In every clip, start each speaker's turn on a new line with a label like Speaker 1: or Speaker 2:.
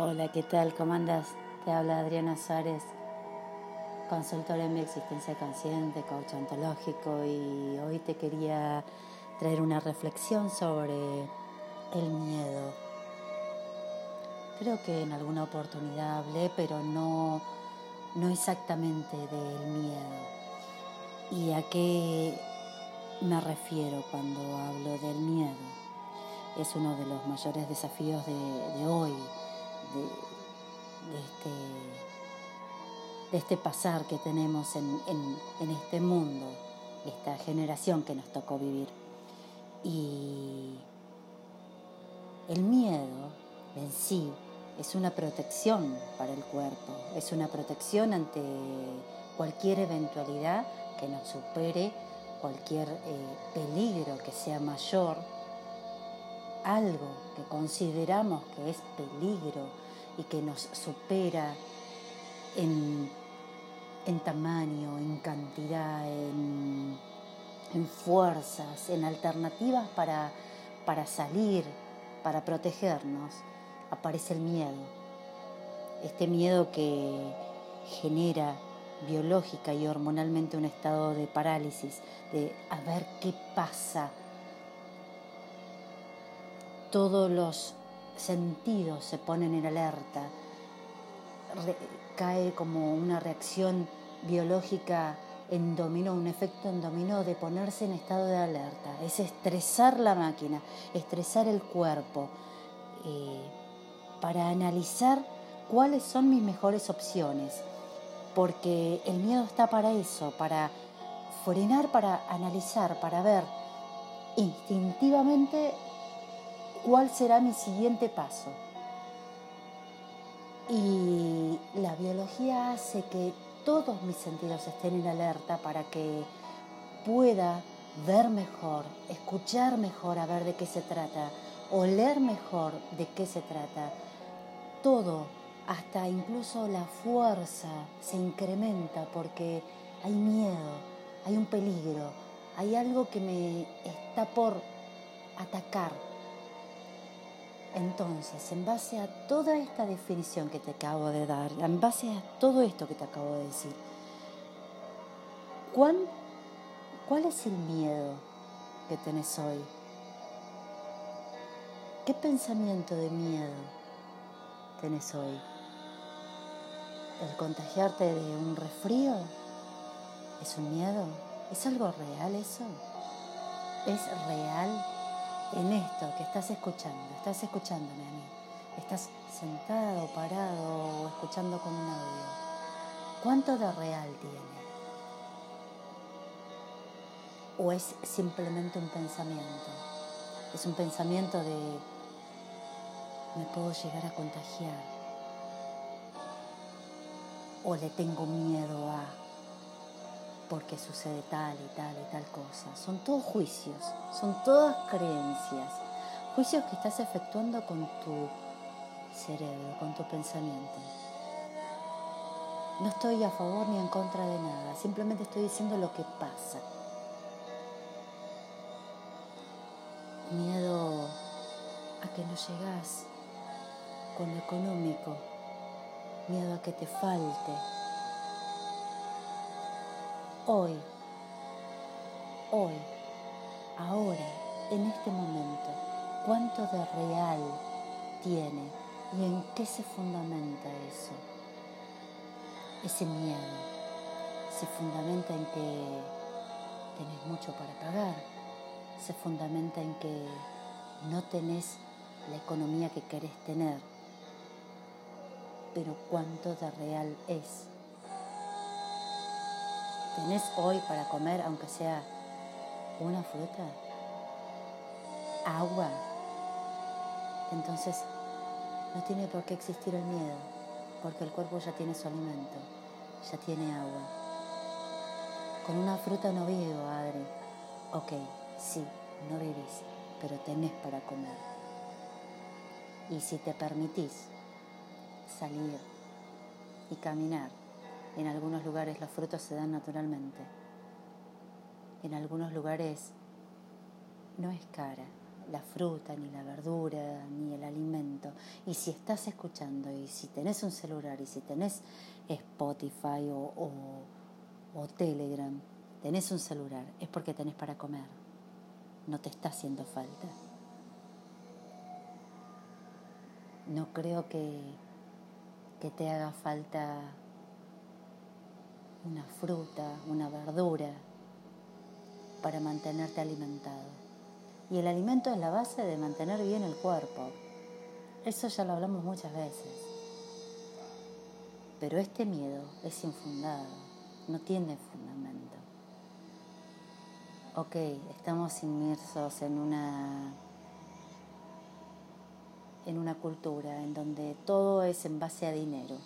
Speaker 1: Hola, ¿qué tal? ¿Cómo andas? Te habla Adriana Suárez, consultora en mi existencia consciente, coach ontológico y hoy te quería traer una reflexión sobre el miedo. Creo que en alguna oportunidad hablé, pero no, no exactamente del miedo. ¿Y a qué me refiero cuando hablo del miedo? Es uno de los mayores desafíos de, de hoy de, este, de este pasar que tenemos en, en, este mundo, esta generación que nos tocó vivir. Y el miedo en sí es una protección para el cuerpo, es una protección ante cualquier eventualidad que nos supere, cualquier eh, peligro que sea mayor algo que consideramos que es peligro y que nos supera en, tamaño, en cantidad, en, fuerzas, en alternativas para, para salir, para protegernos, aparece el miedo. Este miedo que genera biológica y hormonalmente un estado de parálisis, de a ver qué pasa todos los sentidos se ponen en alerta, cae como una reacción biológica en dominó, un efecto en dominó de ponerse en estado de alerta, es estresar la máquina, estresar el cuerpo, eh, para analizar cuáles son mis mejores opciones, porque el miedo está para eso, para frenar, para analizar, para ver instintivamente cuál será mi siguiente paso. Y la biología hace que todos mis sentidos estén en alerta para que pueda ver mejor, escuchar mejor a ver de qué se trata, oler mejor de qué se trata. Todo, hasta incluso la fuerza se incrementa porque hay miedo, hay un peligro, hay algo que me está por atacar entonces, en base a toda esta definición que te acabo de dar, en base a todo esto que te acabo de decir, ¿cuál, cuál es el miedo que tenés hoy? ¿Qué pensamiento de miedo tenés hoy? ¿El contagiarte de un resfrío? ¿Es un miedo? ¿Es algo real eso? ¿Es real? En esto que estás escuchando, estás escuchándome a mí, estás sentado, parado o escuchando con un audio, ¿cuánto de real tiene? ¿O es simplemente un pensamiento? Es un pensamiento de me puedo llegar a contagiar o le tengo miedo a porque sucede tal y tal y tal cosa. Son todos juicios, son todas creencias, juicios que estás efectuando con tu cerebro, con tu pensamiento. No estoy a favor ni en contra de nada, simplemente estoy diciendo lo que pasa. Miedo a que no llegas con lo económico, miedo a que te falte, hoy, hoy, ahora, en este momento, cuánto de real tiene y en qué se fundamenta eso. Ese miedo se fundamenta en que tenés mucho para pagar, se fundamenta en que no tenés la economía que querés tener, pero cuánto de real es ¿Tenés hoy para comer, aunque sea una fruta? ¿Agua? Entonces no tiene por qué existir el miedo, porque el cuerpo ya tiene su alimento, ya tiene agua. Con una fruta no vivo, Adri. Ok, sí, no vivís, pero tenés para comer. Y si te permitís salir y caminar en algunos lugares los frutos se dan naturalmente. En algunos lugares no es cara la fruta, ni la verdura, ni el alimento. Y si estás escuchando y si tenés un celular y si tenés Spotify o, o, Telegram, tenés un celular, es porque tenés para comer. No te está haciendo falta. No creo que, que te haga falta una fruta, una verdura para mantenerte alimentado. Y el alimento es la base de mantener bien el cuerpo. Eso ya lo hablamos muchas veces. Pero este miedo es infundado, no tiene fundamento. Ok, estamos inmersos en una en una cultura en donde todo es en base a dinero.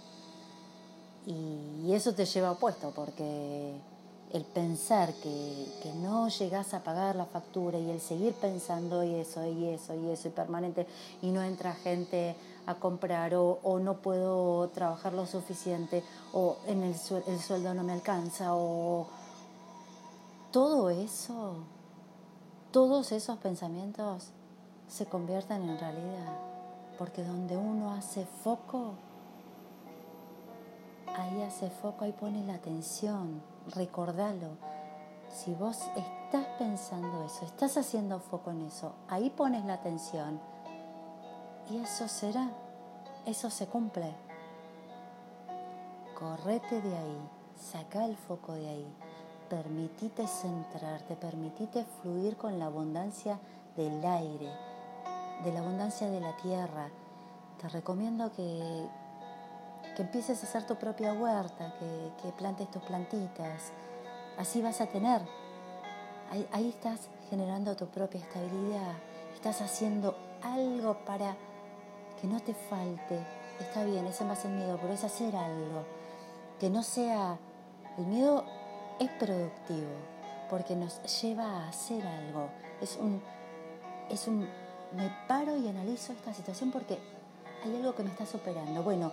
Speaker 1: Y, eso te lleva opuesto porque el pensar que, no llegas a pagar la factura y el seguir pensando y eso y eso y eso y permanente y no entra gente a comprar o, no puedo trabajar lo suficiente o en el, el sueldo no me alcanza o todo eso, todos esos pensamientos se convierten en realidad porque donde uno hace foco, ahí hace foco, ahí pone la atención recordalo. Si vos estás pensando eso, estás haciendo foco en eso, ahí pones la atención y eso será, eso se cumple. Correte de ahí, saca el foco de ahí, permitite centrarte, permitite fluir con la abundancia del aire, de la abundancia de la tierra. Te recomiendo que, que empieces a hacer tu propia huerta, que, plantes tus plantitas. Así vas a tener. Ahí, ahí, estás generando tu propia estabilidad. Estás haciendo algo para que no te falte. Está bien, ese más el miedo, pero es hacer algo. Que no sea... El miedo es productivo porque nos lleva a hacer algo. Es un... Es un me paro y analizo esta situación porque hay algo que me está superando. Bueno,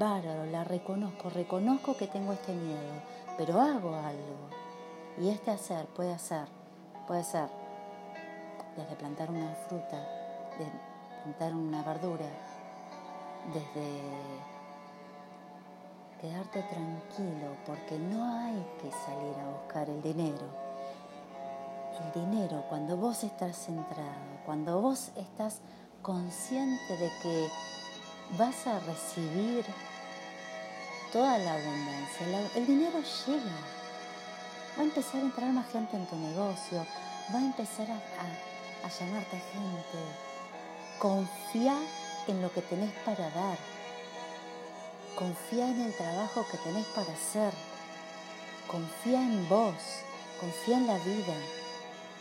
Speaker 1: bárbaro, la reconozco, reconozco que tengo este miedo, pero hago algo. Y este hacer puede ser, puede ser desde plantar una fruta, de plantar una verdura, desde quedarte tranquilo, porque no hay que salir a buscar el dinero. El dinero, cuando vos estás centrado, cuando vos estás consciente de que vas a recibir toda la abundancia. el dinero llega. Va a empezar a entrar más gente en tu negocio. Va a empezar a, a, llamarte gente. Confía en lo que tenés para dar. Confía en el trabajo que tenés para hacer. Confía en vos. Confía en la vida.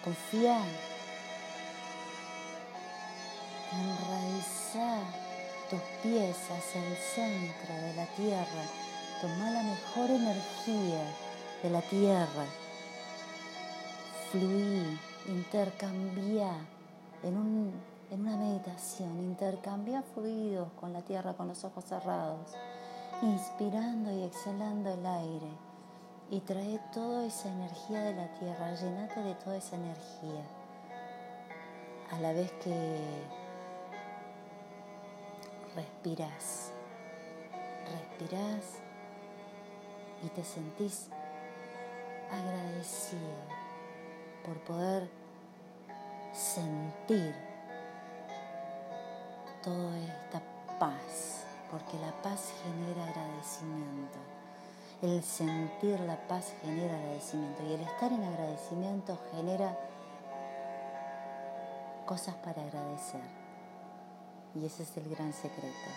Speaker 1: Confía. Enraizar tus pies hacia el centro de la tierra. Toma la mejor energía de la tierra. Fluí, intercambia en, en una meditación, intercambia fluidos con la tierra con los ojos cerrados, inspirando y exhalando el aire. Y trae toda esa energía de la tierra, llenate de toda esa energía. A la vez que respiras, respiras y te sentís agradecido por poder sentir toda esta paz, porque la paz genera agradecimiento. El sentir la paz genera agradecimiento y el estar en agradecimiento genera cosas para agradecer. Y ese es el gran secreto.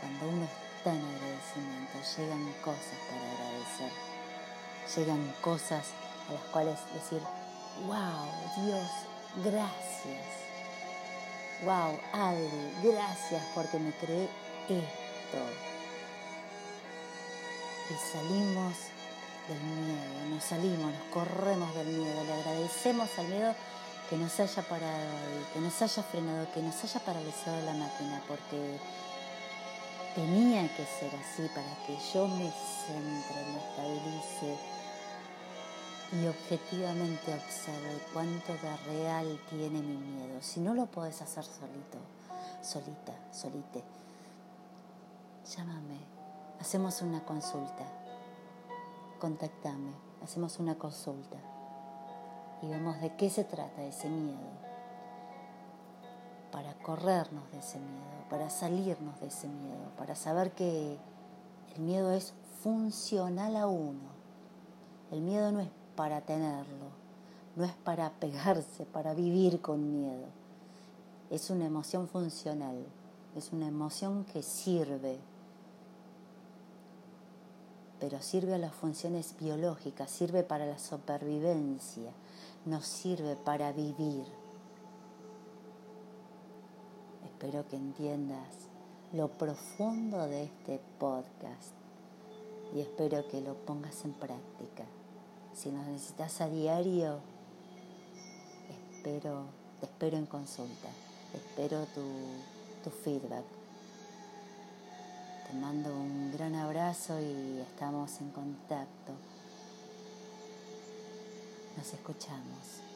Speaker 1: Cuando uno está en agradecimiento, llegan cosas para agradecer. Llegan cosas a las cuales decir, wow, Dios, gracias. Wow, Adri, gracias porque me creé esto. Y salimos del miedo, nos salimos, nos corremos del miedo, le agradecemos al miedo que nos haya parado y que nos haya frenado, que nos haya paralizado la máquina, porque tenía que ser así para que yo me centre, me estabilice y objetivamente observe cuánto de real tiene mi miedo. Si no lo podés hacer solito, solita, solite, llámame, hacemos una consulta, contactame, hacemos una consulta y vemos de qué se trata ese miedo para corrernos de ese miedo, para salirnos de ese miedo, para saber que el miedo es funcional a uno. El miedo no es para tenerlo, no es para pegarse, para vivir con miedo. Es una emoción funcional, es una emoción que sirve, pero sirve a las funciones biológicas, sirve para la supervivencia, nos sirve para vivir. Espero que entiendas lo profundo de este podcast y espero que lo pongas en práctica. Si nos necesitas a diario, espero, te espero en consulta, espero tu, tu feedback. Te mando un gran abrazo y estamos en contacto. Nos escuchamos.